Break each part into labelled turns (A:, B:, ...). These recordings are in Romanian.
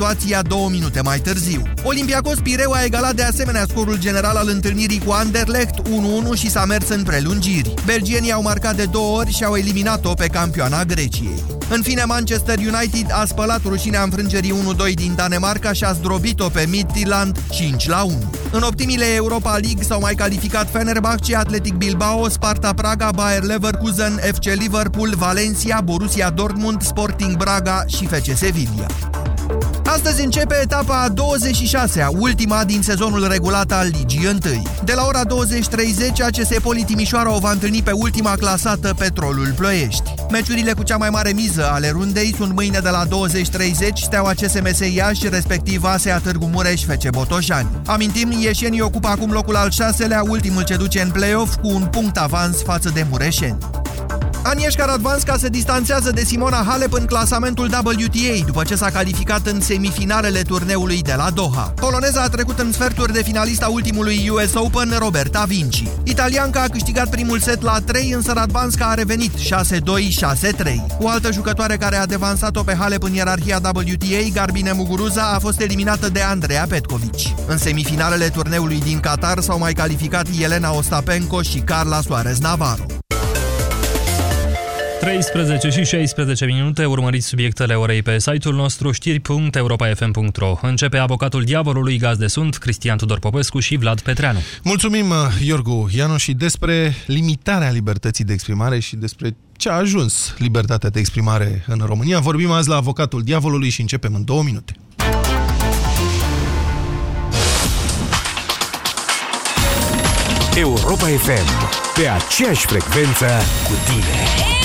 A: situația două minute mai târziu. Olympiacos Pireu a egalat de asemenea scorul general al întâlnirii cu Anderlecht 1-1 și s-a mers în prelungiri. Belgienii au marcat de două ori și au eliminat-o pe campioana Greciei. În fine, Manchester United a spălat rușinea înfrângerii 1-2 din Danemarca și a zdrobit-o pe Midtjylland 5-1. În optimile Europa League s-au mai calificat Fenerbahce, Athletic Bilbao, Sparta Praga, Bayer Leverkusen, FC Liverpool, Valencia, Borussia Dortmund, Sporting Braga și FC Sevilla. Astăzi începe etapa a 26-a, ultima din sezonul regulat al Ligii 1. De la ora 20.30, ACS Poli Timișoara o va întâlni pe ultima clasată Petrolul Ploiești. Meciurile cu cea mai mare miză ale rundei sunt mâine de la 20.30, Steaua CSMS Iași, respectiv ASEA Târgu Mureș FC Botoșani. Amintim, ieșenii ocupă acum locul al șaselea, ultimul ce duce în play-off, cu un punct avans față de mureșeni. Agnieszka Radvanska se distanțează de Simona Halep în clasamentul WTA după ce s-a calificat în semifinalele turneului de la Doha. Poloneza a trecut în sferturi de finalista ultimului US Open Roberta Vinci. Italianca a câștigat primul set la 3, însă Radvanska a revenit 6-2-6-3. O altă jucătoare care a devansat-o pe Halep în ierarhia WTA, Garbine Muguruza, a fost eliminată de Andrea Petkovic. În semifinalele turneului din Qatar s-au mai calificat Elena Ostapenko și Carla Suarez Navarro.
B: 13 și 16 minute, urmăriți subiectele orei pe site-ul nostru știri.europa.fm.ro. Începe avocatul diavolului gazde sunt Cristian Tudor Popescu și Vlad Petreanu.
C: Mulțumim, Iorgu Ianu, și despre limitarea libertății de exprimare și despre ce a ajuns libertatea de exprimare în România. Vorbim azi la avocatul diavolului și începem în două minute.
D: Europa FM, pe aceeași frecvență cu tine.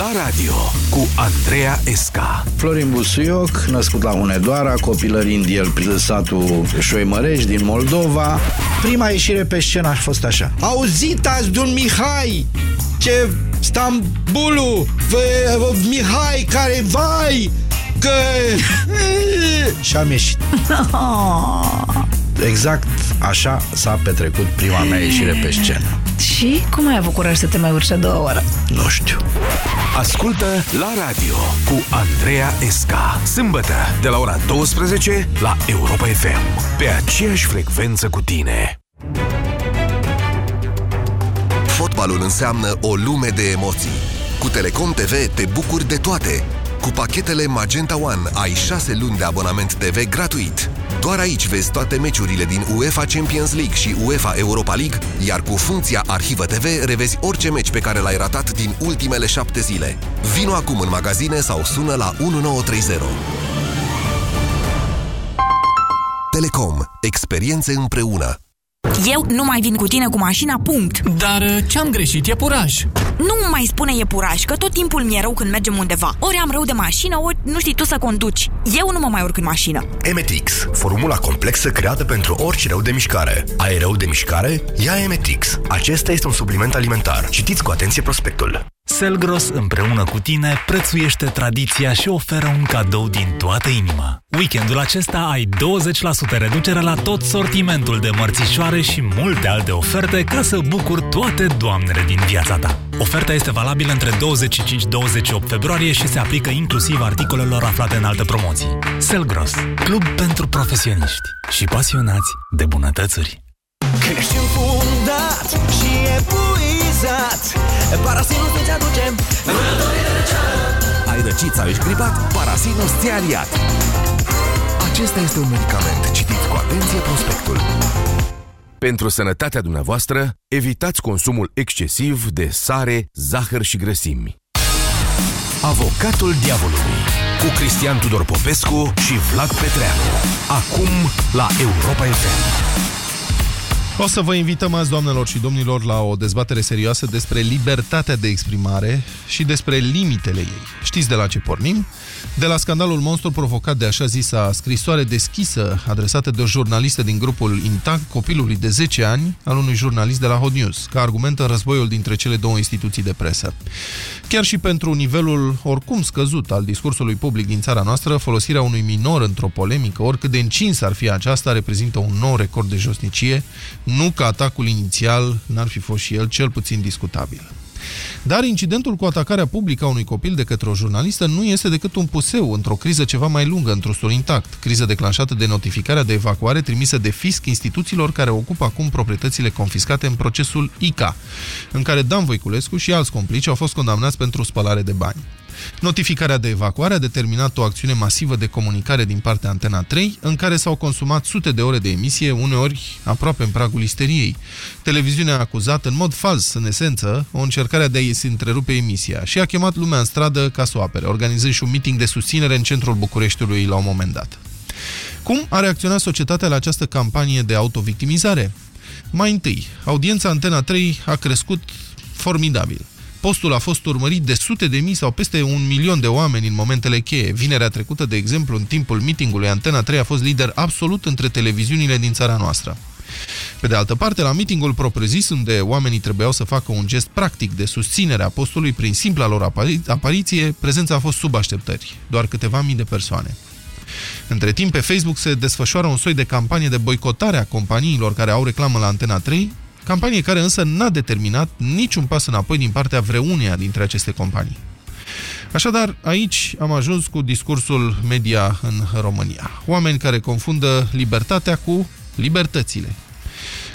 D: La radio cu Andreea Esca
E: Florin Busuioc, născut la Hunedoara, copilărind el prin satul Șoimărești din Moldova. Prima ieșire pe scenă a fost așa. Auzit azi de un Mihai ce Stambulu, Mihai care vai, că... și am ieșit. Exact așa s-a petrecut prima mea ieșire pe scenă.
F: Și cum ai avut curaj să te mai urci a doua oară?
E: Nu știu.
D: Ascultă la radio cu Andreea Esca. Sâmbătă, de la ora 12 la Europa FM. Pe aceeași frecvență cu tine.
G: Fotbalul înseamnă o lume de emoții. Cu Telecom TV te bucuri de toate. Cu pachetele Magenta One ai 6 luni de abonament TV gratuit. Doar aici vezi toate meciurile din UEFA Champions League și UEFA Europa League, iar cu funcția Arhivă TV revezi orice meci pe care l-ai ratat din ultimele 7 zile. Vino acum în magazine sau sună la 1930. Telecom. Experiențe împreună.
H: Eu nu mai vin cu tine cu mașina, punct.
I: Dar uh, ce-am greșit? E puraj.
H: Nu mai spune e puraj, că tot timpul mi-e rău când mergem undeva. Ori am rău de mașină, ori nu știi tu să conduci. Eu nu mă mai urc în mașină.
J: Emetix, formula complexă creată pentru orice rău de mișcare. Ai rău de mișcare? Ia Emetix. Acesta este un supliment alimentar. Citiți cu atenție prospectul.
K: Selgros împreună cu tine prețuiește tradiția și oferă un cadou din toată inima. Weekendul acesta ai 20% reducere la tot sortimentul de mărțișoare și multe alte oferte ca să bucuri toate doamnele din viața ta. Oferta este valabilă între 25-28 februarie și se aplică inclusiv articolelor aflate în alte promoții. Selgros, club pentru profesioniști și pasionați de bunătățuri.
L: Când ești înfundat și epuizat Parasinus îți aduce
D: Ai răcit sau ești gripat? Parasinus ți-a aliat.
G: Acesta este un medicament. Citiți cu atenție prospectul.
D: Pentru sănătatea dumneavoastră, evitați consumul excesiv de sare, zahăr și grăsimi. Avocatul diavolului cu Cristian Tudor Popescu și Vlad Petreanu. Acum la Europa FM.
C: O să vă invităm azi, doamnelor și domnilor, la o dezbatere serioasă despre libertatea de exprimare și despre limitele ei. Știți de la ce pornim? De la scandalul monstru provocat de așa zisa scrisoare deschisă adresată de o jurnalistă din grupul Intac copilului de 10 ani al unui jurnalist de la Hot News, ca argument în războiul dintre cele două instituții de presă. Chiar și pentru nivelul oricum scăzut al discursului public din țara noastră, folosirea unui minor într-o polemică, oricât de încins ar fi aceasta, reprezintă un nou record de josnicie, Nu că atacul inițial n-ar fi fost și el cel puțin discutabil. Dar incidentul cu atacarea publică a unui copil de către o jurnalistă nu este decât un puseu într-o criză ceva mai lungă, într-un sur intact. Criză declanșată de notificarea de evacuare trimisă de fisc instituțiilor care ocupă acum proprietățile confiscate în procesul ICA, în care Dan Voiculescu și alți complici au fost condamnați pentru spălare de bani. Notificarea de evacuare a determinat o acțiune masivă de comunicare din partea Antena 3, în care s-au consumat sute de ore de emisie, uneori aproape în pragul isteriei. Televiziunea a acuzat în mod fals, în esență, o încercare de a-i se întrerupe emisia și a chemat lumea în stradă ca să o apere, organizând și un meeting de susținere în centrul Bucureștiului la un moment dat. Cum a reacționat societatea la această campanie de autovictimizare? Mai întâi, audiența Antena 3 a crescut formidabil. Postul a fost urmărit de sute de mii sau peste un milion de oameni în momentele cheie. Vinerea trecută, de exemplu, în timpul meetingului, Antena 3 a fost lider absolut între televiziunile din țara noastră. Pe de altă parte, la meetingul propriu-zis, unde oamenii trebuiau să facă un gest practic de susținere a postului prin simpla lor apari apariție, prezența a fost sub așteptări, doar câteva mii de persoane. Între timp, pe Facebook se desfășoară un soi de campanie de boicotare a companiilor care au reclamă la Antena 3, campanie care însă n-a determinat niciun pas înapoi din partea vreuneia dintre aceste companii. Așadar, aici am ajuns cu discursul media în România. Oameni care confundă libertatea cu libertățile.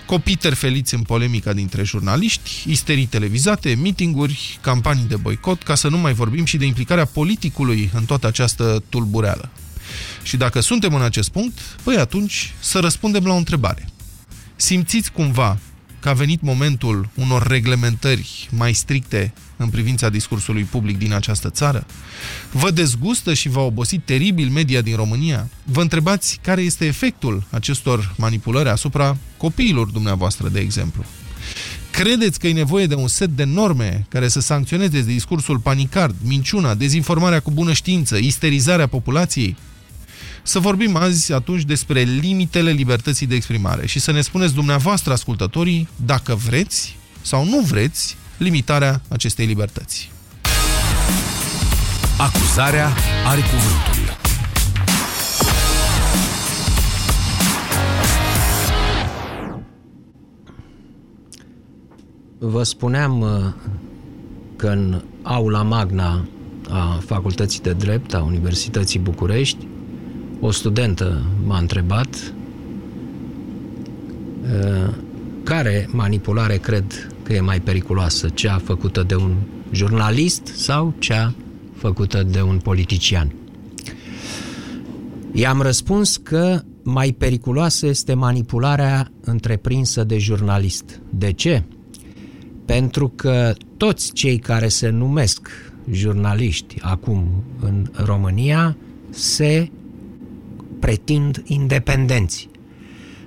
C: Copii terfeliți în polemica dintre jurnaliști, isterii televizate, mitinguri, campanii de boicot, ca să nu mai vorbim și de implicarea politicului în toată această tulbureală. Și dacă suntem în acest punct, păi atunci să răspundem la o întrebare. Simțiți cumva că a venit momentul unor reglementări mai stricte în privința discursului public din această țară? Vă dezgustă și v-a obosit teribil media din România? Vă întrebați care este efectul acestor manipulări asupra copiilor dumneavoastră, de exemplu? Credeți că e nevoie de un set de norme care să sancționeze discursul panicard, minciuna, dezinformarea cu bună știință, isterizarea populației? Să vorbim azi atunci despre limitele libertății de exprimare și să ne spuneți dumneavoastră, ascultătorii, dacă vreți sau nu vreți limitarea acestei libertăți.
D: Acuzarea are cuvântul.
M: Vă spuneam uh, că în aula magna a Facultății de Drept a Universității București o studentă m-a întrebat uh, care manipulare cred că e mai periculoasă, cea făcută de un jurnalist sau cea făcută de un politician. I-am răspuns că mai periculoasă este manipularea întreprinsă de jurnalist. De ce? Pentru că toți cei care se numesc jurnaliști acum în România se pretind independenți.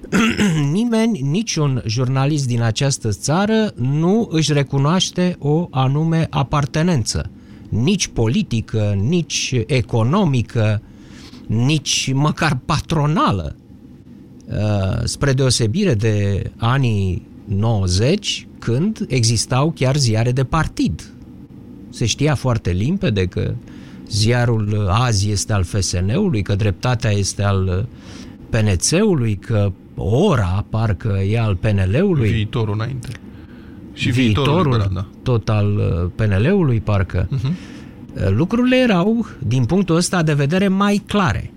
M: Nimeni, niciun jurnalist din această țară nu își recunoaște o anume apartenență, nici politică, nici economică, nici măcar patronală. Uh, spre deosebire de anii 90, când existau chiar ziare de partid. Se știa foarte limpede că ziarul azi este al FSN-ului, că dreptatea este al PNC-ului, că ora parcă e al PNL-ului.
C: Viitorul înainte.
M: Și viitorul, viitorul da. tot al uh, PNL-ului parcă. Uh-huh. Lucrurile erau, din punctul ăsta de vedere, mai clare.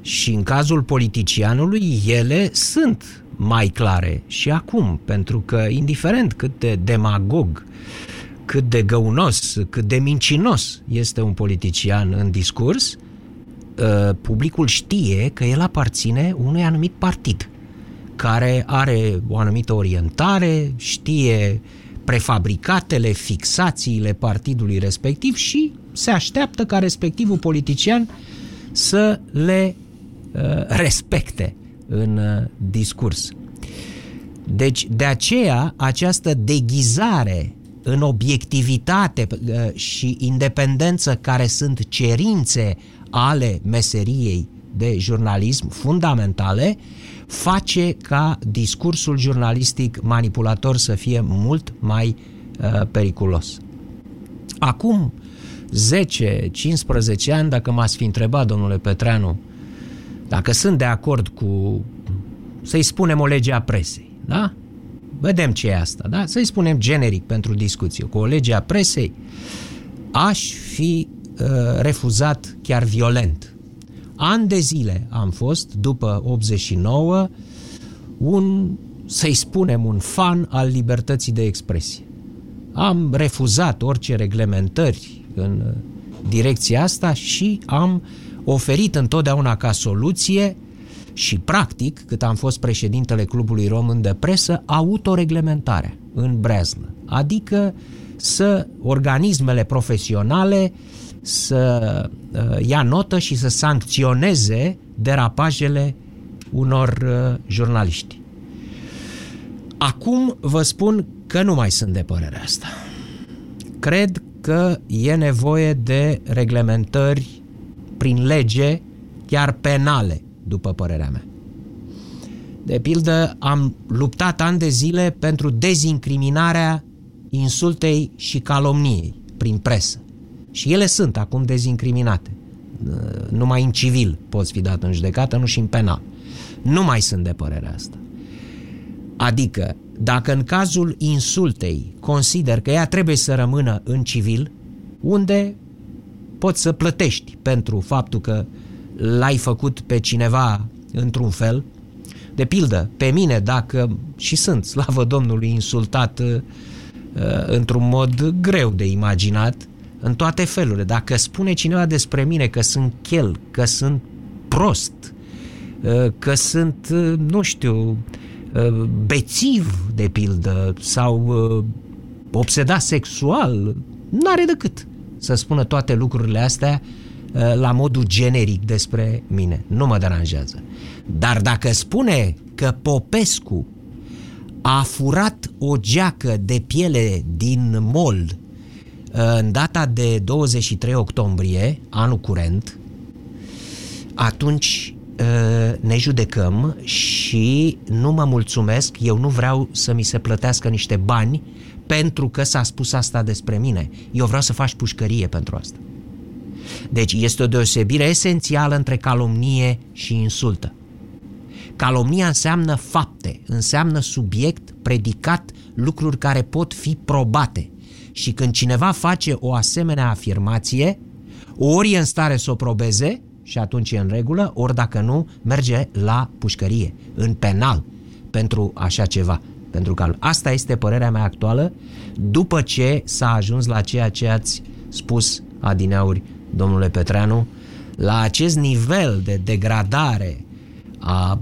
M: Și în cazul politicianului, ele sunt mai clare și acum, pentru că, indiferent cât de demagog cât de găunos, cât de mincinos este un politician în discurs, uh, publicul știe că el aparține unui anumit partid care are o anumită orientare, știe prefabricatele, fixațiile partidului respectiv și se așteaptă ca respectivul politician să le uh, respecte în uh, discurs. Deci, de aceea, această deghizare în obiectivitate uh, și independență care sunt cerințe ale meseriei de jurnalism fundamentale, face ca discursul jurnalistic manipulator să fie mult mai uh, periculos. Acum 10-15 ani, dacă m-ați fi întrebat, domnule Petreanu, dacă sunt de acord cu, să-i spunem, o lege a presei, da? Vedem ce e asta, da? Să-i spunem generic pentru discuție. Cu o lege a presei aș fi uh, refuzat chiar violent. An de zile am fost, după 89, un, să-i spunem, un fan al libertății de expresie. Am refuzat orice reglementări în direcția asta și am oferit întotdeauna ca soluție și practic, cât am fost președintele Clubului Român de Presă, autoreglementarea în Breaznă. Adică să organismele profesionale să uh, ia notă și să sancționeze derapajele unor uh, jurnaliști. Acum vă spun că nu mai sunt de părerea asta. Cred că e nevoie de reglementări prin lege, chiar penale, după părerea mea. De pildă, am luptat ani de zile pentru dezincriminarea insultei și calomniei prin presă. Și ele sunt acum dezincriminate. Numai în civil poți fi dat în judecată, nu și în penal. Nu mai sunt de părerea asta. Adică, dacă în cazul insultei consider că ea trebuie să rămână în civil, unde poți să plătești pentru faptul că l-ai făcut pe cineva într-un fel, de pildă, pe mine, dacă și sunt, slavă Domnului, insultat uh, într-un mod greu de imaginat, în toate felurile. Dacă spune cineva despre mine că sunt chel, că sunt prost, uh, că sunt, uh, nu știu, uh, bețiv, de pildă, sau uh, obsedat sexual, n-are decât să spună toate lucrurile astea uh, la modul generic despre mine. Nu mă deranjează. Dar dacă spune că Popescu a furat o geacă de piele din mol uh, în data de 23 octombrie, anul curent, atunci uh, ne judecăm și nu mă mulțumesc, eu nu vreau să mi se plătească niște bani pentru că s-a spus asta despre mine. Eu vreau să faci pușcărie pentru asta. Deci este o deosebire esențială între calomnie și insultă. Calomnia înseamnă fapte, înseamnă subiect, predicat, lucruri care pot fi probate. Și când cineva face o asemenea afirmație, ori e în stare să o probeze și atunci e în regulă, ori dacă nu, merge la pușcărie, în penal, pentru așa ceva pentru că asta este părerea mea actuală după ce s-a ajuns la ceea ce ați spus adineauri, domnule Petreanu, la acest nivel de degradare a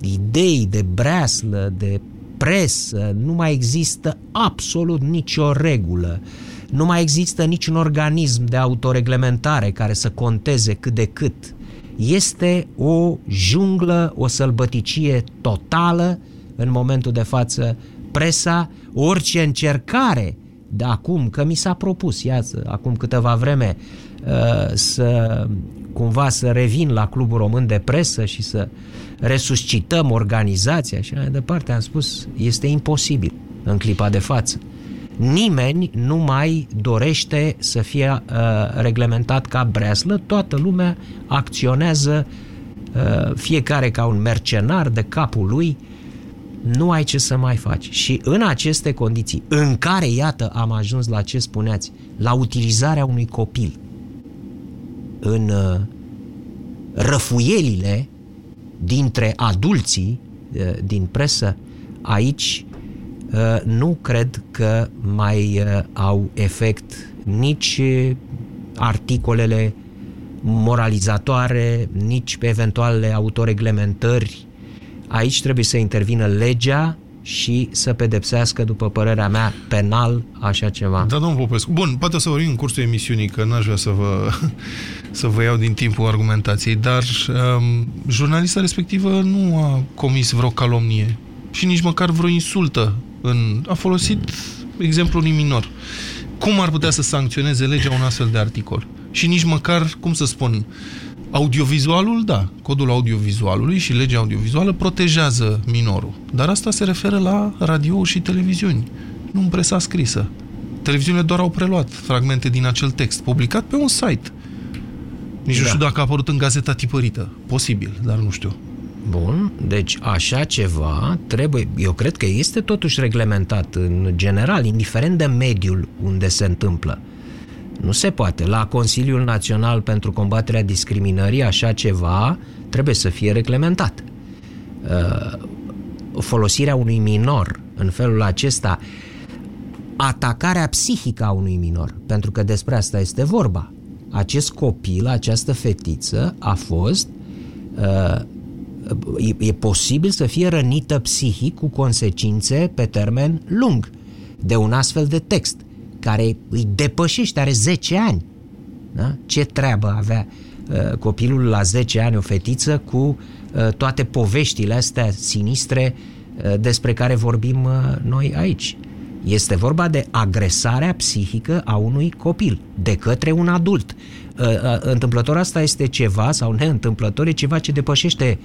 M: idei de breaslă, de presă, nu mai există absolut nicio regulă, nu mai există niciun organism de autoreglementare care să conteze cât de cât. Este o junglă, o sălbăticie totală în momentul de față presa, orice încercare de acum, că mi s-a propus, iată, acum câteva vreme, uh, să cumva să revin la Clubul Român de Presă și să resuscităm organizația și mai departe, am spus, este imposibil în clipa de față. Nimeni nu mai dorește să fie uh, reglementat ca breaslă, toată lumea acționează uh, fiecare ca un mercenar de capul lui, uh, nu ai ce să mai faci. Și în aceste condiții, în care, iată, am ajuns la ce spuneați, la utilizarea unui copil în uh, răfuielile dintre adulții uh, din presă, aici uh, nu cred că mai au efect nici articolele moralizatoare, nici pe eventuale autoreglementări. Aici trebuie să intervină legea și să pedepsească, după părerea mea, penal așa ceva.
C: Da, domnul Popescu. Bun, poate o să vorbim în cursul emisiunii, că n-aș vrea să vă, să vă iau din timpul argumentației, dar um, jurnalista respectivă nu a comis vreo calomnie și nici măcar vreo insultă. În, a folosit exemplul unui minor. Cum ar putea să sancționeze legea un astfel de articol? Și nici măcar, cum să spun, Audiovizualul, da. Codul audiovizualului și legea audiovizuală protejează minorul. Dar asta se referă la radio și televiziuni, nu în presa scrisă. Televiziunile doar au preluat fragmente din acel text, publicat pe un site. Nici da. nu știu dacă a apărut în gazeta tipărită. Posibil, dar nu știu.
M: Bun, deci așa ceva trebuie, eu cred că este totuși reglementat în general, indiferent de mediul unde se întâmplă. Nu se poate. La Consiliul Național pentru Combaterea Discriminării așa ceva trebuie să fie reglementat. Uh, folosirea unui minor în felul acesta, atacarea psihică a unui minor, pentru că despre asta este vorba. Acest copil, această fetiță a fost uh, e, e posibil să fie rănită psihic cu consecințe pe termen lung de un astfel de text care îi depășește, are 10 ani. Da? Ce treabă avea uh, copilul la 10 ani, o fetiță, cu uh, toate poveștile astea sinistre uh, despre care vorbim uh, noi aici. Este vorba de agresarea psihică a unui copil de către un adult. Uh, uh, întâmplător asta este ceva, sau neîntâmplător, e ceva ce depășește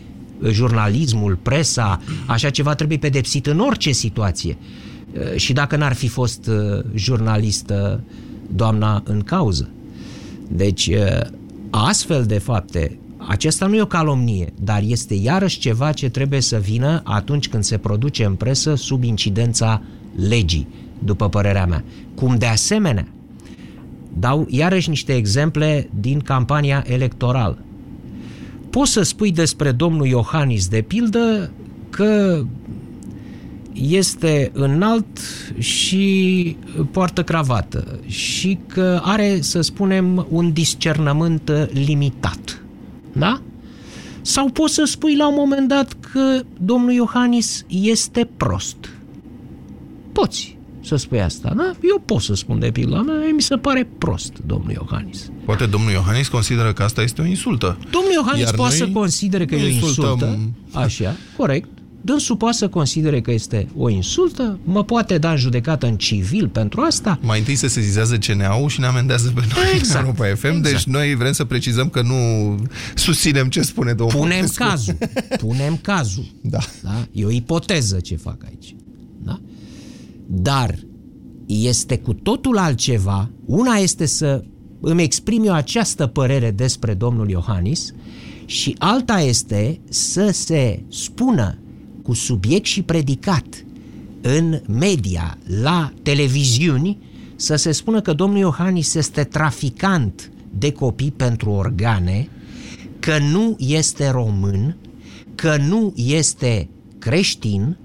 M: jurnalismul, presa, așa ceva trebuie pedepsit în orice situație. Și dacă n-ar fi fost jurnalistă doamna în cauză. Deci, astfel de fapte, acesta nu e o calomnie, dar este iarăși ceva ce trebuie să vină atunci când se produce în presă sub incidența legii, după părerea mea. Cum de asemenea, dau iarăși niște exemple din campania electorală poți să spui despre domnul Iohannis, de pildă, că este înalt și poartă cravată și că are, să spunem, un discernământ limitat. Da? Sau poți să spui la un moment dat că domnul Iohannis este prost. Poți să spui asta, da? Eu pot să spun de pildă mea, mi se pare prost, domnul Iohannis.
C: Poate domnul Iohannis consideră că asta este o insultă.
M: Domnul Iohannis Iar poate să considere că e o insultă, așa, corect, dânsul poate să considere că este o insultă, mă poate da în judecată în civil pentru asta.
C: Mai întâi se sezizează CNA-ul și ne amendează pe noi exact. Europa FM, deci exact. deci noi vrem să precizăm că nu susținem ce spune domnul
M: Punem Popescu. cazul, punem cazul. Da. da. E o ipoteză ce fac aici. Da? Dar este cu totul altceva. Una este să îmi exprim eu această părere despre domnul Iohannis și alta este să se spună cu subiect și predicat în media, la televiziuni, să se spună că domnul Iohannis este traficant de copii pentru organe, că nu este român, că nu este creștin,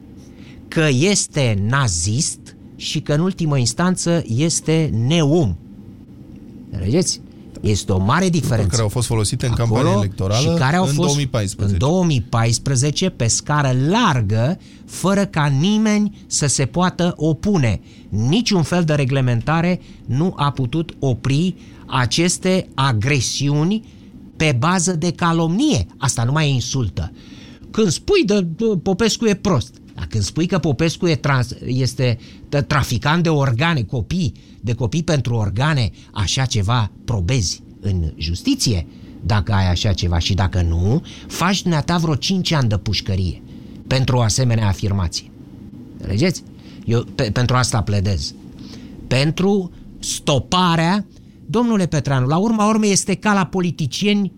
M: că este nazist și că în ultimă instanță este neom. Înțelegeți? Este o mare diferență.
C: Care au fost folosite în Acolo campania electorală și care au în fost 2014.
M: În 2014, pe scară largă, fără ca nimeni să se poată opune. Niciun fel de reglementare nu a putut opri aceste agresiuni pe bază de calomnie. Asta nu mai e insultă. Când spui de, de Popescu e prost, dar când spui că Popescu e trans, este traficant de organe, copii, de copii pentru organe, așa ceva probezi în justiție dacă ai așa ceva și dacă nu, faci dumneata vreo 5 ani de pușcărie pentru o asemenea afirmație. Înțelegeți? Eu pe, pentru asta pledez. Pentru stoparea Domnule Petreanu, la urma urmei este ca la politicieni,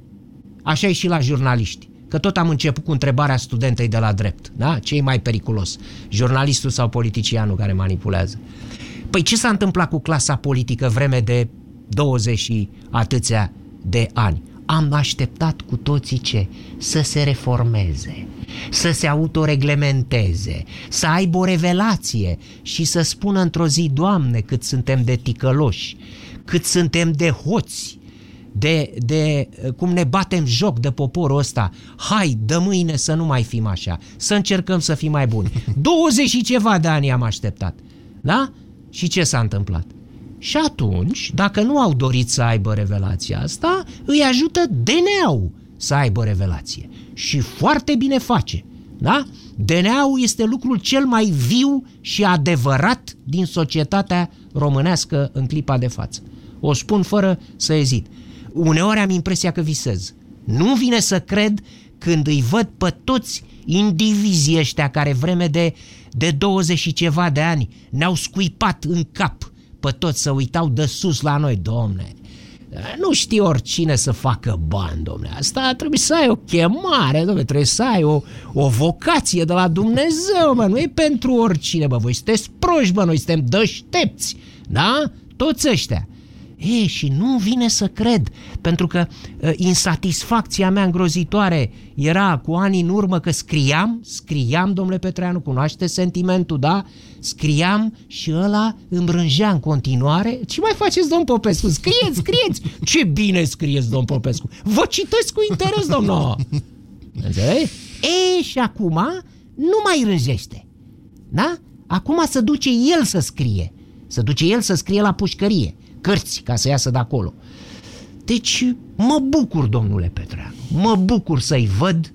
M: așa e și la jurnaliști. Că tot am început cu întrebarea studentei de la drept. Da? Ce e mai periculos? Jurnalistul sau politicianul care manipulează? Păi ce s-a întâmplat cu clasa politică vreme de 20 și atâția de ani? Am așteptat cu toții ce? Să se reformeze, să se autoreglementeze, să aibă o revelație și să spună într-o zi, Doamne, cât suntem de ticăloși, cât suntem de hoți, de, de cum ne batem joc de poporul ăsta. Hai, de mâine să nu mai fim așa, să încercăm să fim mai buni. 20 și ceva de ani am așteptat. Da? Și ce s-a întâmplat? Și atunci, dacă nu au dorit să aibă revelația asta, îi ajută DNA-ul să aibă revelație. Și foarte bine face. Da? DNA-ul este lucrul cel mai viu și adevărat din societatea românească în clipa de față. O spun fără să ezit uneori am impresia că visez. Nu vine să cred când îi văd pe toți indivizii ăștia care vreme de, de 20 și ceva de ani ne-au scuipat în cap pe toți să uitau de sus la noi, domne. Nu știi oricine să facă bani, domnule. Asta trebuie să ai o chemare, domnule, trebuie să ai o, o vocație de la Dumnezeu, mă. Nu e pentru oricine, bă. Voi sunteți proști, bă, noi suntem dăștepți, da? Toți ăștia. E, și nu vine să cred, pentru că uh, insatisfacția mea îngrozitoare era cu ani în urmă că scriam, scriam, domnule Petreanu, cunoaște sentimentul, da? Scriam și ăla îmbrânjea în continuare. Ce mai faceți, domn Popescu? Scrieți, scrieți! Ce bine scrieți, domn Popescu! Vă citesc cu interes, domnul! Înțelegi? E, și acum nu mai rânjește. Da? Acum se duce el să scrie. Se duce el să scrie la pușcărie cărți ca să iasă de acolo. Deci mă bucur, domnule Petreanu, mă bucur să-i văd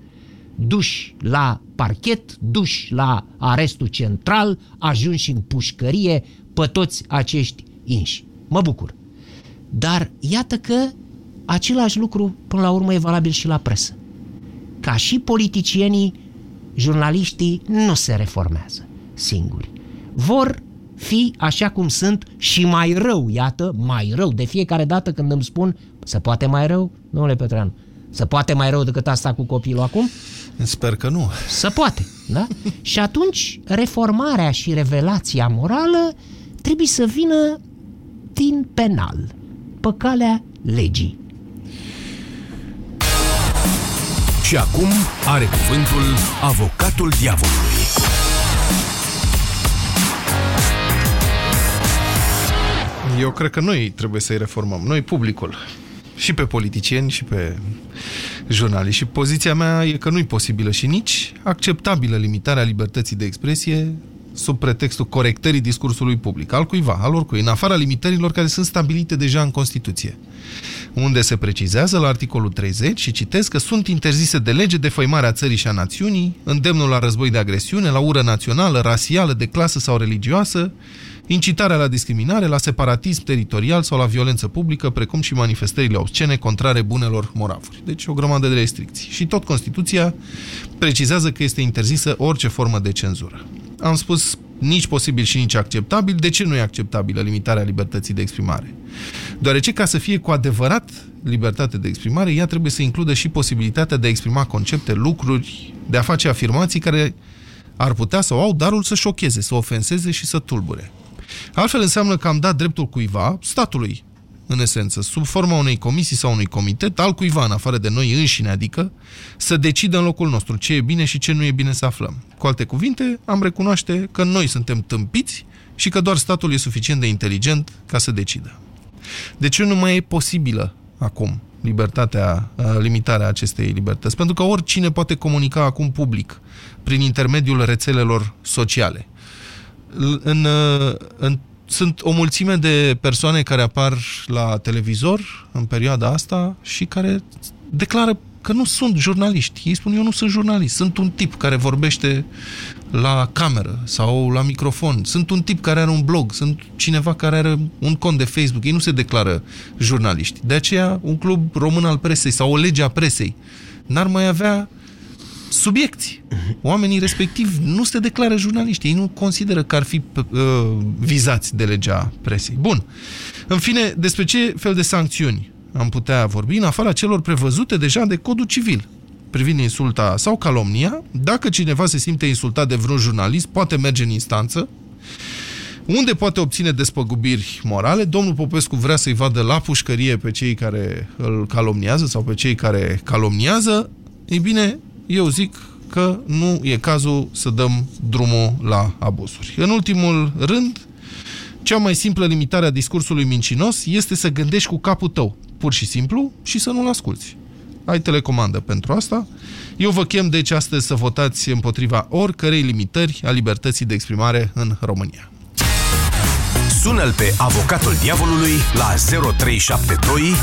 M: duși la parchet, duși la arestul central, ajunși în pușcărie pe toți acești inși. Mă bucur. Dar iată că același lucru până la urmă e valabil și la presă. Ca și politicienii, jurnaliștii nu se reformează singuri. Vor fi așa cum sunt și mai rău, iată, mai rău. De fiecare dată când îmi spun, se poate mai rău, domnule Petreanu, se poate mai rău decât asta cu copilul acum?
C: Sper că nu.
M: Se poate, da? și atunci reformarea și revelația morală trebuie să vină din penal, pe calea legii.
D: Și acum are cuvântul avocatul diavolului.
C: Eu cred că noi trebuie să-i reformăm, noi publicul. Și pe politicieni și pe jurnaliști. Și poziția mea e că nu-i posibilă și nici acceptabilă limitarea libertății de expresie sub pretextul corectării discursului public, al cuiva, al oricui, în afara limitărilor care sunt stabilite deja în Constituție, unde se precizează la articolul 30 și citesc că sunt interzise de lege defăimarea țării și a națiunii, îndemnul la război de agresiune, la ură națională, rasială, de clasă sau religioasă, incitarea la discriminare, la separatism teritorial sau la violență publică, precum și manifestările obscene contrare bunelor moravuri. Deci o grămadă de restricții. Și tot Constituția precizează că este interzisă orice formă de cenzură. Am spus nici posibil și nici acceptabil. De ce nu e acceptabilă limitarea libertății de exprimare? Deoarece ca să fie cu adevărat libertate de exprimare, ea trebuie să includă și posibilitatea de a exprima concepte, lucruri, de a face afirmații care ar putea sau au darul să șocheze, să ofenseze și să tulbure. Altfel înseamnă că am dat dreptul cuiva, statului, în esență, sub forma unei comisii sau unui comitet, al cuiva în afară de noi înșine, adică să decidă în locul nostru ce e bine și ce nu e bine să aflăm. Cu alte cuvinte, am recunoaște că noi suntem tâmpiți și că doar statul e suficient de inteligent ca să decidă. De ce nu mai e posibilă acum libertatea, limitarea acestei libertăți? Pentru că oricine poate comunica acum public prin intermediul rețelelor sociale în, în, sunt o mulțime de persoane care apar la televizor în perioada asta și care declară că nu sunt jurnaliști. Ei spun, eu nu sunt jurnalist, sunt un tip care vorbește la cameră sau la microfon, sunt un tip care are un blog, sunt cineva care are un cont de Facebook, ei nu se declară jurnaliști. De aceea, un club român al presei sau o lege a presei n-ar mai avea subiecti. Oamenii respectiv nu se declară jurnaliști, ei nu consideră că ar fi uh, vizați de legea presei. Bun. În fine, despre ce fel de sancțiuni am putea vorbi, în afara celor prevăzute deja de codul civil privind insulta sau calomnia, dacă cineva se simte insultat de vreun jurnalist, poate merge în instanță, unde poate obține despăgubiri morale. Domnul Popescu vrea să-i vadă la pușcărie pe cei care îl calomniază sau pe cei care calomniază. Ei bine, eu zic că nu e cazul să dăm drumul la abuzuri. În ultimul rând, cea mai simplă limitare a discursului mincinos este să gândești cu capul tău, pur și simplu, și să nu-l asculți. Ai telecomandă pentru asta. Eu vă chem deci astăzi să votați împotriva oricărei limitări a libertății de exprimare în România.
D: Sună-l pe avocatul diavolului la 0372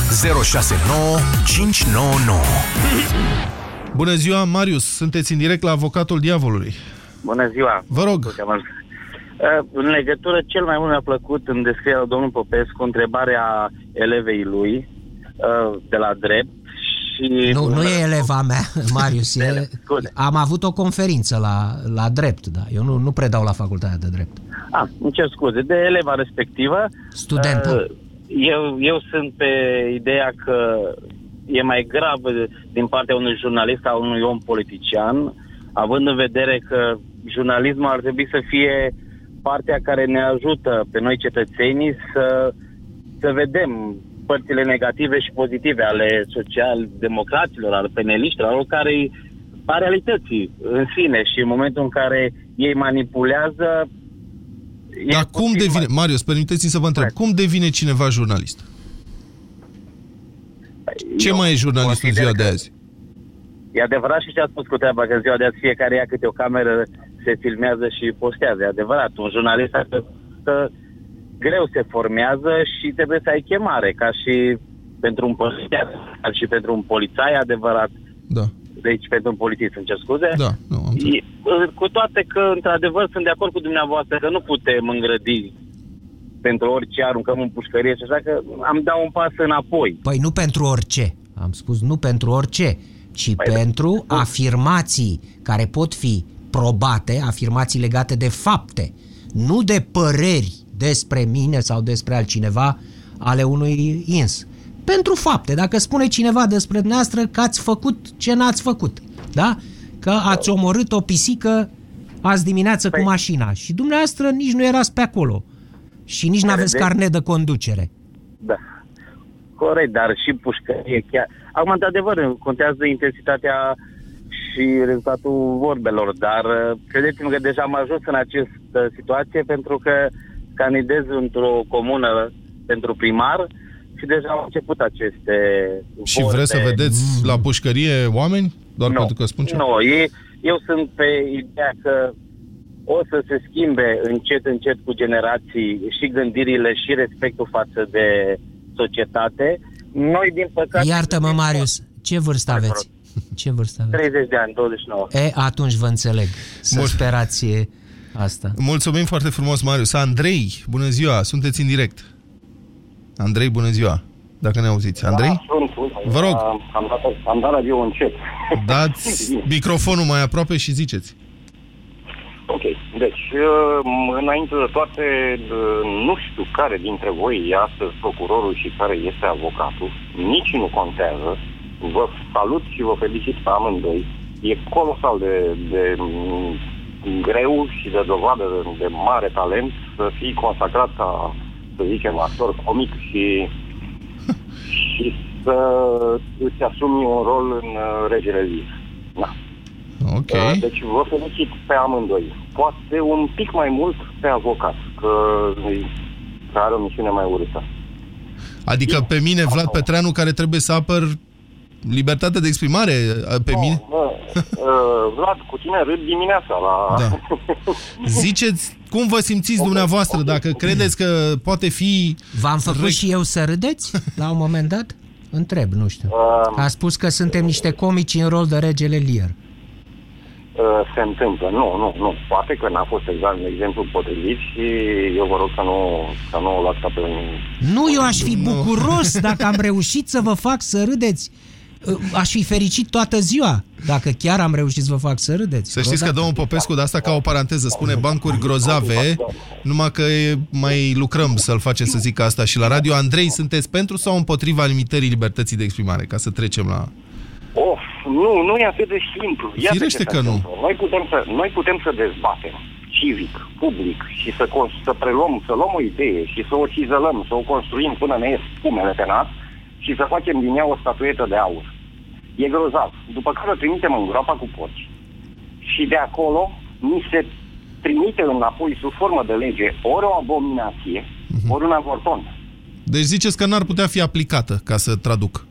D: 069 599.
C: Bună ziua, Marius. Sunteți în direct la Avocatul Diavolului.
N: Bună ziua.
C: Vă rog.
N: Uh, în legătură, cel mai mult mi-a plăcut în descrierea domnului Popescu întrebarea elevei lui uh, de la drept și...
M: Nu, nu e eleva mea, Marius. E, am avut o conferință la, la drept, da. Eu nu, nu predau la facultatea de drept.
N: Ah, îmi cer scuze. De eleva respectivă...
M: Studentă. Uh,
N: eu, eu sunt pe ideea că e mai grav din partea unui jurnalist sau unui om politician, având în vedere că jurnalismul ar trebui să fie partea care ne ajută pe noi cetățenii să, să vedem părțile negative și pozitive ale social-democraților, ale peneliștilor, ale care a realității în sine și în momentul în care ei manipulează...
C: Dar cum devine, mai... Marius, permiteți-mi să vă întreb, cum devine cineva jurnalist? Ce Eu mai e jurnalist în ziua de azi?
N: E adevărat și ce a spus cu treaba, că în ziua de azi fiecare ia câte o cameră, se filmează și postează. E adevărat, un jurnalist că greu se formează și trebuie să ai chemare, ca și pentru un poliția, ca și pentru un polițai adevărat.
C: Da.
N: Deci pentru un polițist, îmi cer scuze.
C: Da, nu, am
N: Cu toate că, într-adevăr, sunt de acord cu dumneavoastră că nu putem îngrădi pentru orice aruncăm în pușcărie și așa că am dat un pas înapoi.
M: Păi nu pentru orice. Am spus nu pentru orice, ci păi pentru da. afirmații care pot fi probate, afirmații legate de fapte, nu de păreri despre mine sau despre altcineva ale unui ins. Pentru fapte, dacă spune cineva despre dumneavoastră că ați făcut ce n-ați făcut, da? Că ați omorât o pisică azi dimineață păi. cu mașina și dumneavoastră nici nu erați pe acolo și nici nu aveți carnet de conducere.
N: Da. Corect, dar și pușcărie chiar. Acum, într-adevăr, contează intensitatea și rezultatul vorbelor, dar uh, credeți-mă că deja am ajuns în această situație pentru că candidez într-o comună pentru primar și deja au început aceste
C: Și vorbe. vreți să vedeți la pușcărie oameni? Doar
N: no,
C: pentru că spun ce?
N: Nu, no, eu sunt pe ideea că o să se schimbe încet, încet cu generații și gândirile și respectul față de societate. Noi, din păcate...
M: Iartă-mă, Marius, ce vârstă aveți? Ce vârstă
N: aveți? 30 de ani, 29.
M: E, atunci vă înțeleg. Să Bun. sperați asta.
C: Mulțumim foarte frumos, Marius. Andrei, bună ziua, sunteți în direct. Andrei, bună ziua, dacă ne auziți. Andrei? Da,
O: sunt, sunt.
C: Vă rog.
O: Am dat, am dat radio încet.
C: Dați microfonul mai aproape și ziceți.
O: Ok, deci, uh, înainte de toate, uh, nu știu care dintre voi e astăzi procurorul și care este avocatul, nici nu contează. Vă salut și vă felicit pe amândoi. E colosal de, de greu și de dovadă de, de mare talent să fii consacrat ca, să zicem, actor comic și, și să îți asumi un rol în uh, Regele Liv. Da.
C: Ok.
O: Uh, deci vă felicit pe amândoi. Poate un pic mai mult pe avocat, că, că are o misiune mai urâtă.
C: Adică pe mine, Vlad Petreanu, care trebuie să apăr libertatea de exprimare pe no, mine?
O: Nu, uh, Vlad, cu tine râd dimineața la... Da.
C: Ziceți cum vă simțiți okay, dumneavoastră, okay, dacă okay. credeți că poate fi...
M: V-am făcut rec... și eu să râdeți la un moment dat? Întreb, nu știu. Uh, A spus că suntem niște comici în rol de regele Lear.
O: Uh, se întâmplă. Nu, nu, nu. Poate că n-a fost exact exemplu potrivit și eu vă rog să nu, să nu o luați pe
M: Nu, eu aș fi bucuros dacă am reușit să vă fac să râdeți aș fi fericit toată ziua dacă chiar am reușit să vă fac să râdeți.
C: Să știți că domnul Popescu, de asta ca o paranteză, spune bancuri grozave, numai că mai lucrăm să-l face să zic asta și la radio. Andrei, sunteți pentru sau împotriva limitării libertății de exprimare? Ca să trecem la...
O: Of, nu, nu e atât de simplu.
C: Iată Firește că nu.
O: Noi putem, să, noi putem să dezbatem civic, public și să, să preluăm, să luăm o idee și să o cizălăm, să o construim până ne ies spumele pe nas și să facem din ea o statuetă de aur. E grozav. După care o trimitem în groapa cu porci. Și de acolo ni se trimite înapoi sub formă de lege ori o abominație, uh-huh. ori un avorton.
C: Deci ziceți că n-ar putea fi aplicată, ca să traduc.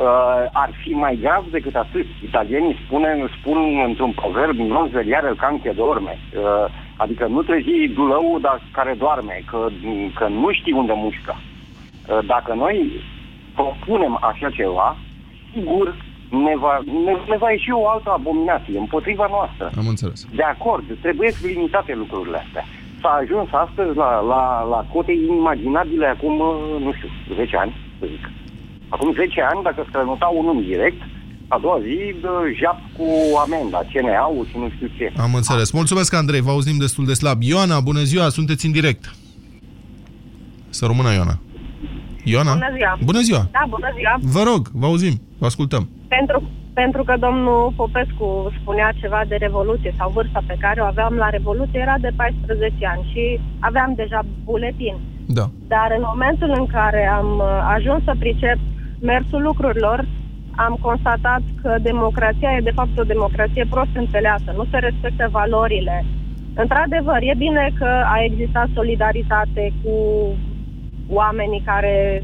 O: Uh, ar fi mai grav decât atât. Italienii spune, spun într-un proverb, non zveliare il can che dorme. Uh, adică nu trezi dulău dar care doarme, că, că nu știi unde mușcă. Uh, dacă noi propunem așa ceva, sigur ne va, ne, ne va ieși o altă abominație împotriva noastră.
C: Am înțeles.
O: De acord, trebuie să limitate lucrurile astea. S-a ajuns astăzi la, la, la cote inimaginabile acum, nu știu, 10 ani, să zic. Acum 10 ani, dacă strănuta unul direct, a doua zi jap cu amenda, CNA-ul și nu știu ce.
C: Am înțeles. Mulțumesc, Andrei, vă auzim destul de slab. Ioana, bună ziua, sunteți în direct. Să rămână, Ioana. Ioana?
P: Bună ziua.
C: Bună ziua.
P: Da, bună ziua.
C: Vă rog, vă auzim, vă ascultăm.
P: Pentru, pentru că domnul Popescu spunea ceva de Revoluție sau vârsta pe care o aveam la Revoluție era de 14 ani și aveam deja buletin.
C: Da.
P: Dar în momentul în care am uh, ajuns să pricep mersul lucrurilor, am constatat că democrația e de fapt o democrație prost înțeleasă, nu se respectă valorile. Într-adevăr, e bine că a existat solidaritate cu oamenii care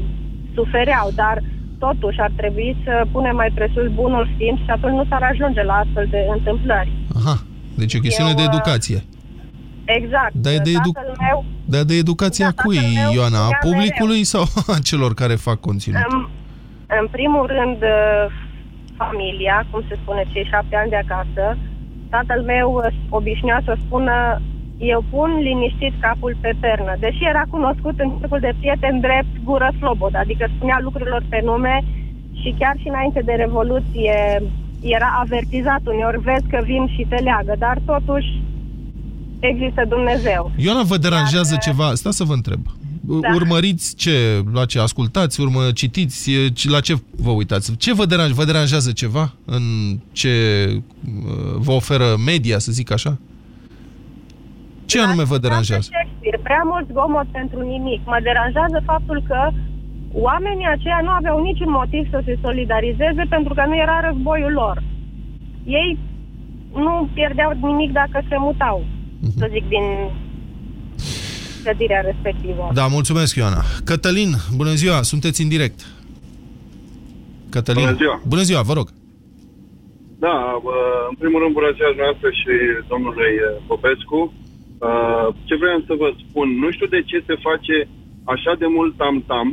P: sufereau, dar totuși ar trebui să punem mai presus bunul simț și atunci nu s-ar ajunge la astfel de întâmplări.
C: Aha, deci e o chestiune
P: Eu,
C: de
P: uh,
C: educație.
P: Exact.
C: Dar e de, edu-
P: Tatăl meu,
C: dar de educația
P: Da,
C: cui,
P: tatăl meu
C: Ioana? A
P: spunea
C: publicului sau a celor care fac conținut?
P: în, în primul rând, uh, familia, cum se spune, cei șapte ani de acasă, tatăl meu uh, obișnuia să spună eu pun liniștit capul pe pernă, deși era cunoscut în cercul de prieten drept gură slobod, adică spunea lucrurilor pe nume și chiar și înainte de Revoluție era avertizat uneori, vezi că vin și te leagă, dar totuși există Dumnezeu.
C: Ioana, vă deranjează ceva? Sta să vă întreb.
P: Da.
C: Urmăriți ce, la ce ascultați, urmă, citiți, e, ci- la ce vă uitați? Ce vă deranjează? Vă deranjează ceva în ce uh, vă oferă media, să zic așa? Ce anume vă deranjează?
P: Shakespeare, prea mult zgomot pentru nimic. Mă deranjează faptul că oamenii aceia nu aveau niciun motiv să se solidarizeze pentru că nu era războiul lor. Ei nu pierdeau nimic dacă se mutau, să zic, din clădirea respectivă.
C: Da, mulțumesc, Ioana. Cătălin, bună ziua, sunteți în direct. Cătălin.
Q: Bună ziua.
C: Bună ziua, vă rog.
Q: Da, bă, în primul rând bună ziua noastră și domnului eh, Popescu. Uh, Ce vreau să vă spun, nu știu de ce se face așa de mult tam-tam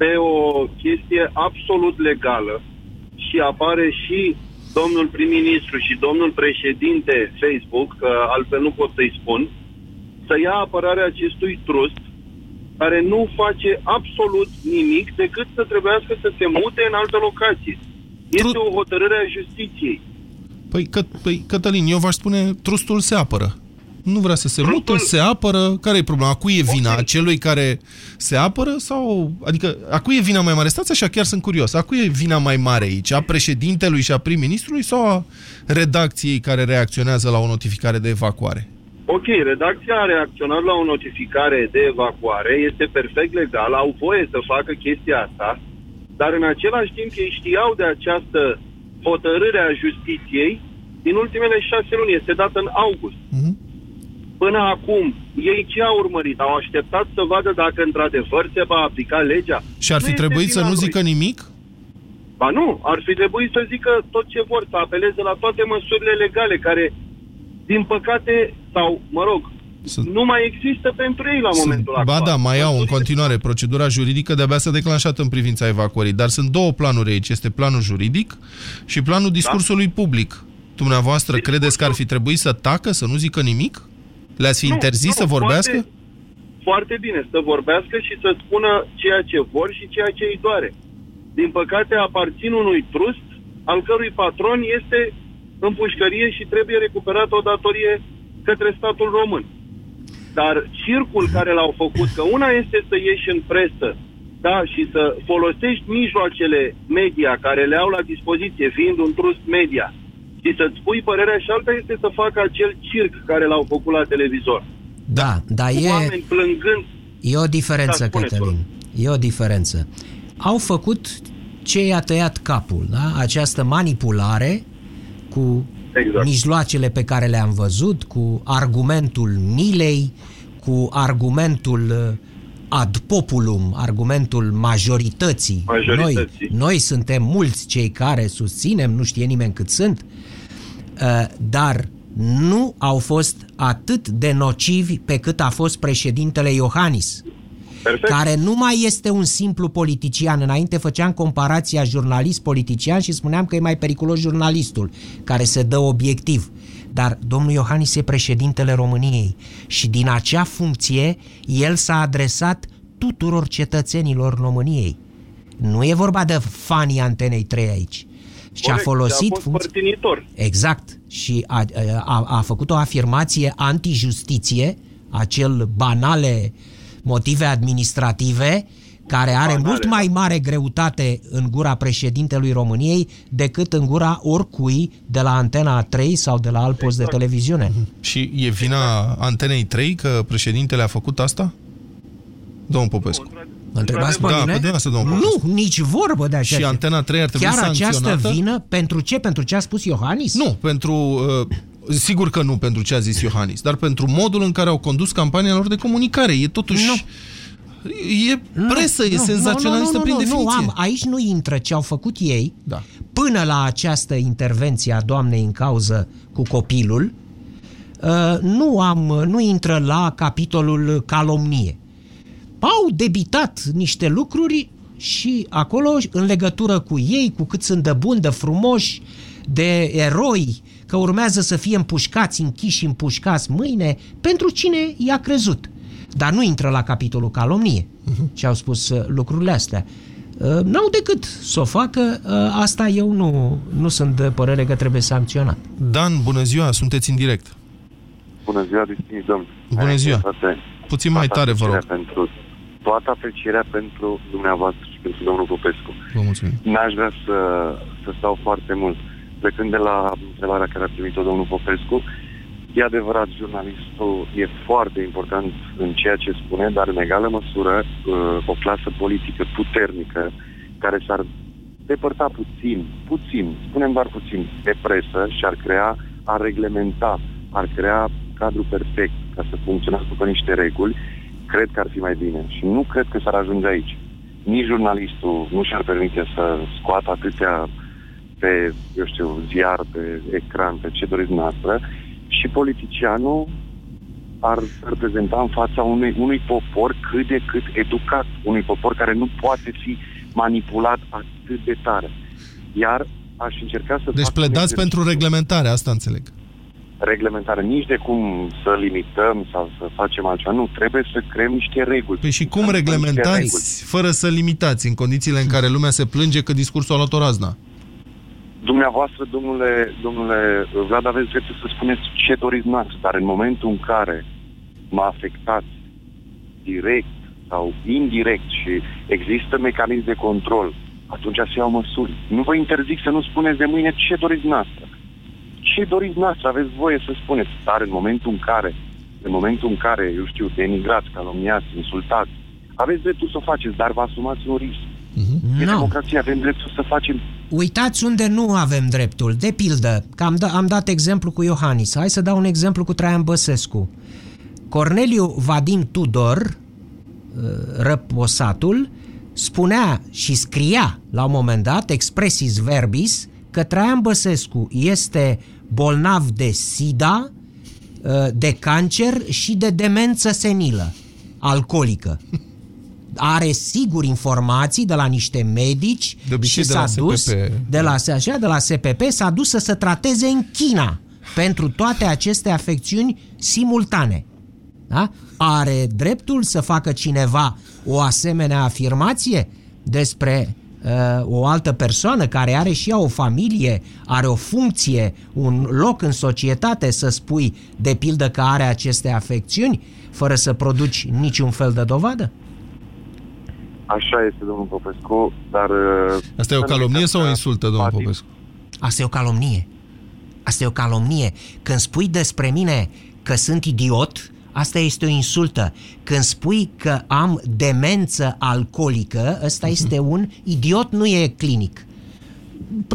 Q: pe o chestie absolut legală și apare și domnul prim-ministru și domnul președinte Facebook, că altfel nu pot să-i spun, să ia apărarea acestui trust care nu face absolut nimic decât să trebuiască să se mute în altă locație. Este o hotărâre a justiției.
C: Păi, că, păi, Cătălin, eu v-aș spune, trustul se apără. Nu vrea să se mută, se apără. Care e problema? A cui e vina? A celui care se apără? sau Adică, a cui e vina mai mare? Stați așa, chiar sunt curios. A cui e vina mai mare aici? A președintelui și a prim-ministrului sau a redacției care reacționează la o notificare de evacuare?
Q: Ok, redacția a reacționat la o notificare de evacuare, este perfect legal, au voie să facă chestia asta, dar în același timp ei știau de această hotărâre a justiției din ultimele șase luni, este dată în august. Până acum, ei ce au urmărit? Au așteptat să vadă dacă într-adevăr se va aplica legea?
C: Și ar fi
Q: este
C: trebuit să
Q: vina
C: nu
Q: lui.
C: zică nimic?
Q: Ba nu, ar fi trebuit să zică tot ce vor, să apeleze la toate măsurile legale care, din păcate, sau, mă rog, nu mai există pentru ei la momentul actual.
C: Ba da, mai au în continuare procedura juridică, de-abia s-a declanșat în privința evacuării, dar sunt două planuri aici. Este planul juridic și planul discursului public. Dumneavoastră credeți că ar fi trebuit să tacă, să nu zică nimic? Le-ați fi
Q: Nu,
C: interzis
Q: nu,
C: să vorbească?
Q: Foarte, foarte bine, să vorbească și să spună ceea ce vor și ceea ce îi doare. Din păcate, aparțin unui trust al cărui patron este în pușcărie și trebuie recuperat o datorie către statul român. Dar circul care l-au făcut, că una este să ieși în presă da, și să folosești mijloacele media care le au la dispoziție, fiind un trust media, și să-ți spui părerea și alta este să facă acel circ care l-au făcut la televizor.
M: Da, dar e,
Q: Oameni plângând.
M: e o diferență,
Q: Da, spuneți,
M: Cătălin. E o diferență. Au făcut ce i-a tăiat capul, da? Această manipulare cu
Q: exact.
M: mijloacele pe care le-am văzut, cu argumentul milei, cu argumentul uh, ad populum, argumentul majorității.
Q: Majorității.
M: Noi, noi suntem mulți cei care susținem, nu știe nimeni cât sunt, uh, dar nu au fost atât de nocivi pe cât a fost președintele Iohannis.
Q: Perfect.
M: Care nu mai este un simplu politician. Înainte făceam comparația jurnalist-politician și spuneam că e mai periculos jurnalistul, care se dă obiectiv. Dar domnul Iohannis e președintele României și din acea funcție el s-a adresat tuturor cetățenilor României. Nu e vorba de fanii Antenei 3 aici. Și a
Q: Corect,
M: folosit
Q: a fost
M: funcția...
Q: părtinitor.
M: Exact. Și a, a, a făcut o afirmație antijustiție, acel banale motive administrative, care are mult mai mare greutate în gura președintelui României decât în gura oricui de la Antena 3 sau de la alt post de televiziune.
C: Și e vina Antenei 3 că președintele a făcut asta? Domnul Popescu.
M: Mă întrebați pe
C: da,
M: mine?
C: pe dumneavoastră, domnul Popescu.
M: Nu, nici vorbă de așa
C: Și
M: ceva.
C: Antena 3 ar trebui
M: Chiar
C: sancționată?
M: această vină, pentru ce? Pentru ce a spus Iohannis?
C: Nu, pentru... Uh, sigur că nu pentru ce a zis Iohannis, dar pentru modul în care au condus campania lor de comunicare. E totuși... Nu. E presă, e senzaționalistă prin
M: nu,
C: definiție.
M: Nu, am, aici nu intră ce au făcut ei
C: da.
M: până la această intervenție a doamnei în cauză cu copilul. Uh, nu am, nu intră la capitolul calomnie. Au debitat niște lucruri și acolo, în legătură cu ei, cu cât sunt de buni, de frumoși, de eroi, că urmează să fie împușcați, închiși, împușcați mâine, pentru cine i-a crezut. Dar nu intră la capitolul calomnie uh-huh. și au spus uh, lucrurile astea. Uh, N-au decât să o facă, uh, asta eu nu, nu sunt de părere că trebuie sancționat.
C: Dan, bună ziua, sunteți în direct.
R: Bună ziua, distinși domn.
C: Bună ziua.
R: Toate,
C: Puțin mai tare, vă rog.
R: Pentru, toată aprecierea pentru dumneavoastră și pentru domnul Popescu.
C: Vă mulțumim.
R: N-aș vrea să, să stau foarte mult. Plecând de la întrebarea care a primit-o domnul Popescu, e adevărat, jurnalistul e foarte important în ceea ce spune, dar în egală măsură uh, o clasă politică puternică care s-ar depărta puțin, puțin, spunem doar puțin, de presă și ar crea, ar reglementa, ar crea cadru perfect ca să funcționeze după niște reguli, cred că ar fi mai bine. Și nu cred că s-ar ajunge aici. Nici jurnalistul nu și-ar permite să scoată atâtea pe, eu știu, ziar, pe ecran, pe ce doriți noastră, și politicianul ar reprezenta în fața unui, unui popor cât de cât educat, unui popor care nu poate fi manipulat atât de tare. Iar aș încerca să
C: Deci
R: fac un
C: pledați
R: exercițiu
C: pentru reglementare, asta înțeleg.
R: reglementare, nici de cum să limităm sau să facem altceva. Nu, trebuie să creăm niște reguli.
C: Păi și cum
R: Să creăm niște reguli.
C: reglementați fără să limitați în condițiile în care lumea se plânge că discursul a luat o razna?
R: Dumneavoastră, domnule, domnule Vlad, aveți dreptul să spuneți ce doriți noastră, dar în momentul în care mă afectați direct sau indirect și există mecanism de control, atunci se iau măsuri. Nu vă interzic să nu spuneți de mâine ce doriți noastră. Ce doriți noastră, aveți voie să spuneți, dar în momentul în care, în momentul în care, eu știu, denigrați, calomniați, insultați, aveți dreptul să o faceți, dar vă asumați un risc. E
M: Nu.
R: democrație, avem dreptul să facem
M: Uitați unde nu avem dreptul. De pildă, că am, da, am dat exemplu cu Iohannis. Hai să dau un exemplu cu Traian Băsescu. Corneliu Vadim Tudor, uh, răposatul, spunea și scria la un moment dat, expressis verbis, că Traian Băsescu este bolnav de SIDA, uh, de cancer și de demență senilă, alcoolică. Are sigur informații de la niște medici
C: De obicei
M: și
C: de la
M: s-a dus
C: SPP.
M: de la, așa, de la SPP s-a dus să se trateze în China pentru toate aceste afecțiuni simultane. Da? Are dreptul să facă cineva o asemenea afirmație despre uh, o altă persoană care are și ea o familie, are o funcție, un loc în societate să spui de pildă că are aceste afecțiuni fără să produci niciun fel de dovadă?
R: Așa este, domnul Popescu, dar... uh,
C: Asta e o calomnie sau o insultă, domnul Popescu?
M: Asta e o calomnie. Asta e o calomnie. Când spui despre mine că sunt idiot, asta este o insultă. Când spui că am demență alcoolică, ăsta este un idiot, nu e clinic.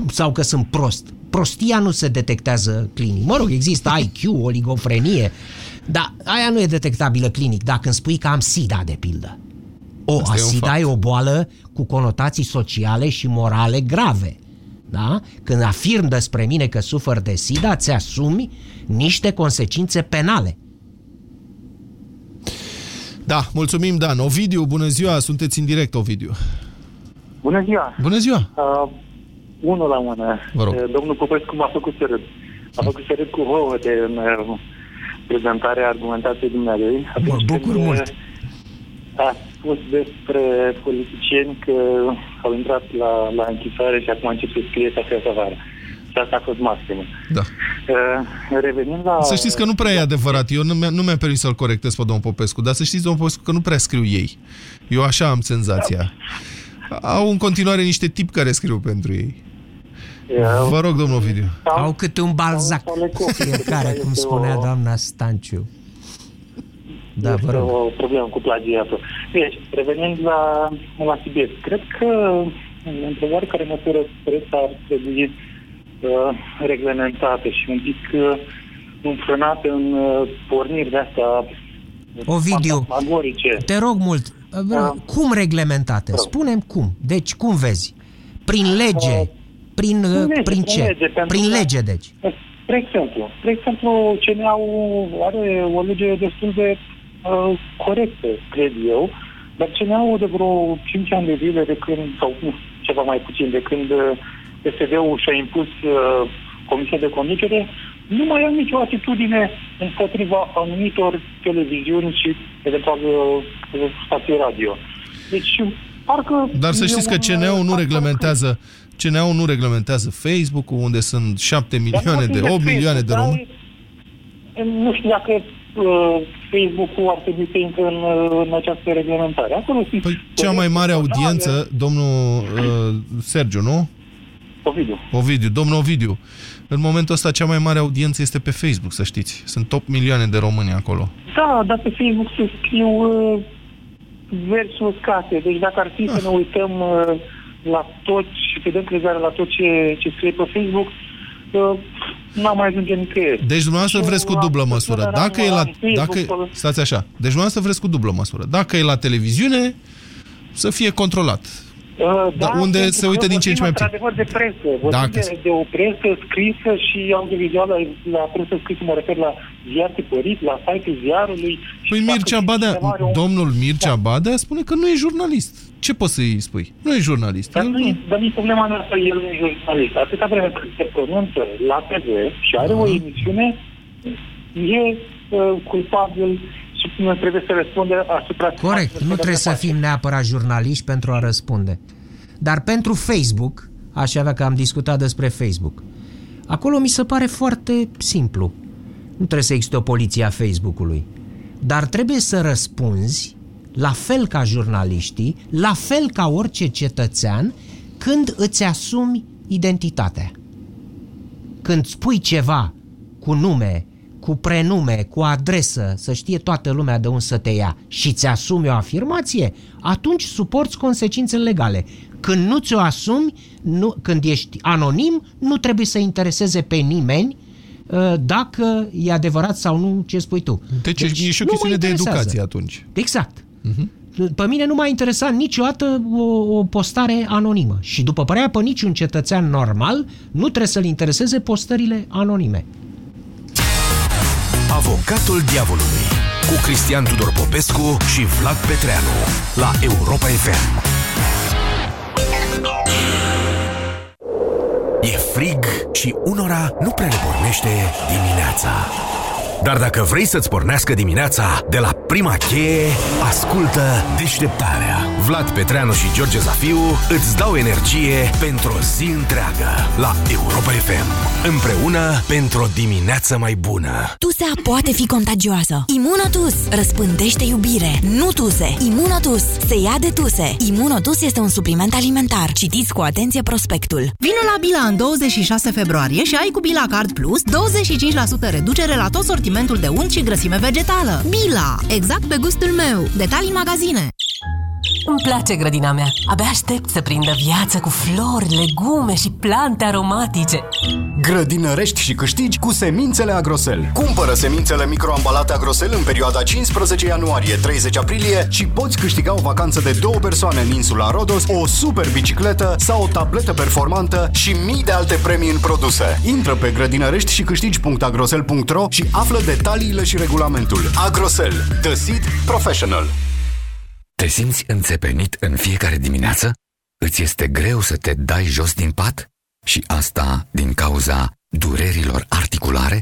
M: Sau că sunt prost. Prostia nu se detectează clinic. Mă rog, există IQ, oligofrenie, dar aia nu e detectabilă clinic. Dacă îmi spui că am SIDA, de pildă. O,
C: Asta e un
M: SIDA
C: fapt.
M: e o boală cu conotații sociale și morale grave. Da? Când afirm despre mine că sufăr de SIDA, ți asumi niște consecințe penale.
C: Da, mulțumim, Dan. Ovidiu, bună ziua, sunteți în direct, Ovidiu.
S: Bună ziua!
C: Bună ziua!
S: Uh, unul la mână.
C: Vă rog.
S: Uh, Domnul Popescu m-a făcut să râd. M-a făcut să râd cu vouă de uh, prezentarea argumentației dumnealui.
M: Mă bucur
S: când, uh,
M: mult.
S: A spus despre politicieni că au intrat la, la închisoare și acum încep să scrie cafea să vară. Și asta a fost maximă.
C: Da.
S: Uh, revenind la...
C: Să știți că nu prea e adevărat. Eu nu mi-am nu mi permis să-l corectez pe domnul Popescu, dar să știți, domnul Popescu, că nu prea scriu ei. Eu așa am senzația. Au în continuare niște tipi care scriu pentru ei. Vă rog, domnul Ovidiu.
M: Au câte un balzac fiecare, cum spunea doamna Stanciu. Da,
S: este
M: vă rog.
S: o problemă cu plagiatul. Deci, revenind la, la subiect, cred că într-o oarecare măsură presa ar trebui uh, reglementată și un pic uh, înfrânată în uh, porniri de astea
M: Ovidiu,
S: fantasmagorice.
M: te rog mult, cum reglementate? Spunem cum. Deci, cum vezi? Prin lege? Prin,
S: Prin lege,
M: prin
S: prin
M: ce?
S: lege, pentru
M: Prin
S: că-
M: lege, deci.
S: Spre exemplu, spre exemplu, CNA are o lege destul de uh, corectă, cred eu, dar CNA de vreo 5 ani de zile de când, sau nu, ceva mai puțin, de când uh, PSD-ul și-a impus uh, Comisia de Conducere, nu mai au nicio atitudine împotriva anumitor televiziuni și eventual uh, stații radio. Deci, parcă...
C: Dar să
S: e
C: știți că
S: un,
C: CNA-ul nu
S: uh,
C: reglementează CNA-ul nu reglementează Facebook-ul, unde sunt 7 milioane de, 8 milioane de români.
S: Nu știu dacă uh, Facebook-ul ar trebui să intre în, uh, în această reglementare. Acolo sunt
C: Păi cea mai mare audiență, domnul uh, Sergiu, nu?
S: Ovidiu.
C: Ovidiu, domnul Ovidiu. În momentul ăsta cea mai mare audiență este pe Facebook, să știți. Sunt 8 milioane de români acolo.
S: Da, dar pe Facebook se scriu uh, versuri uscate. Deci dacă ar fi să ne uităm uh, la tot și să dăm crezare la tot ce, ce scrie pe Facebook, uh, n-am mai ajunge nicăieri.
C: Deci dumneavoastră
S: Și
C: vreți cu
S: la-
C: dublă măsură. Dacă e la...
S: Facebook,
C: Dacă,
S: pe-
C: stați așa. Deci dumneavoastră vreți cu dublă măsură. Dacă e la televiziune, să fie controlat.
S: Uh,
C: Dar unde
S: pentru
C: se
S: că
C: uită din ce în ce mai puțin.
S: Într-adevăr de presă. Vorbim
C: Dacă-
S: de, de o presă scrisă și audiovizuală. La presă scrisă mă refer la ziar tipărit, la site-ul ziarului. și
C: Păi
S: dacă
C: Mircea Badea,
S: cineva are un-
C: domnul Mircea Badea spune că nu e jurnalist. Ce poți să-i spui? Nu e jurnalist.
S: Dar
C: El
S: nu,
C: nu.
S: dar nu problema noastră, el nu e jurnalist. Atâta vreme cât se pronunță la TV și are o emisiune, e uh, culpabil și nu trebuie să răspunde asupra...
M: Corect, nu trebuie să fim neapărat jurnaliști pentru a răspunde. Dar pentru Facebook, aș avea că am discutat despre Facebook, acolo mi se pare foarte simplu. Nu trebuie să existe o poliție a Facebook-ului. Dar trebuie să răspunzi, la fel ca jurnaliștii, la fel ca orice cetățean, când îți asumi identitatea. Când spui ceva cu nume, cu prenume, cu adresă, să știe toată lumea de unde să te ia și ți asumi o afirmație, atunci suporți consecințele legale. Când nu ți-o asumi, nu, când ești anonim, nu trebuie să intereseze pe nimeni uh, dacă e adevărat sau nu ce spui tu.
C: Deci, e și o
M: nu mă
C: chestiune de
M: interesează.
C: educație atunci.
M: Exact. Pe mine nu m-a interesat niciodată o, o postare anonimă. Și după părerea pe niciun cetățean normal, nu trebuie să-l intereseze postările anonime.
D: Avocatul diavolului cu Cristian Tudor Popescu și Vlad Petreanu la Europa FM. E frig și unora nu prea le pornește dimineața. Dar dacă vrei să-ți pornească dimineața de la prima cheie, ascultă deșteptarea. Vlad Petreanu și George Zafiu îți dau energie pentru o zi întreagă la Europa FM. Împreună pentru o dimineață mai bună.
H: Tusea poate fi contagioasă. Imunotus răspândește iubire. Nu tuse. Imunotus se ia de tuse. Imunotus este un supliment alimentar. Citiți cu atenție prospectul.
T: Vino la Bila în 26 februarie și ai cu Bila Card Plus 25% reducere la tot sortimentul de unt și grăsime vegetală. Bila, exact pe gustul meu. Detalii în magazine.
U: Îmi place grădina mea. Abia aștept să prindă viață cu flori, legume și plante aromatice.
V: Grădinărești și câștigi cu semințele Agrosel. Cumpără semințele microambalate Agrosel în perioada 15 ianuarie-30 aprilie și poți câștiga o vacanță de două persoane în insula Rodos, o super bicicletă sau o tabletă performantă și mii de alte premii în produse. Intră pe grădinărești și câștigi.agrosel.ro și află detaliile și regulamentul. Agrosel. The Seed Professional.
W: Te simți înțepenit în fiecare dimineață? Îți este greu să te dai jos din pat? Și asta din cauza durerilor articulare?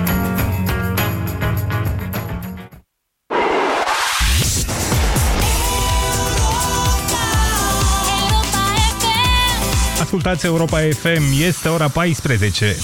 X: Ascultați Europa FM, este ora 14.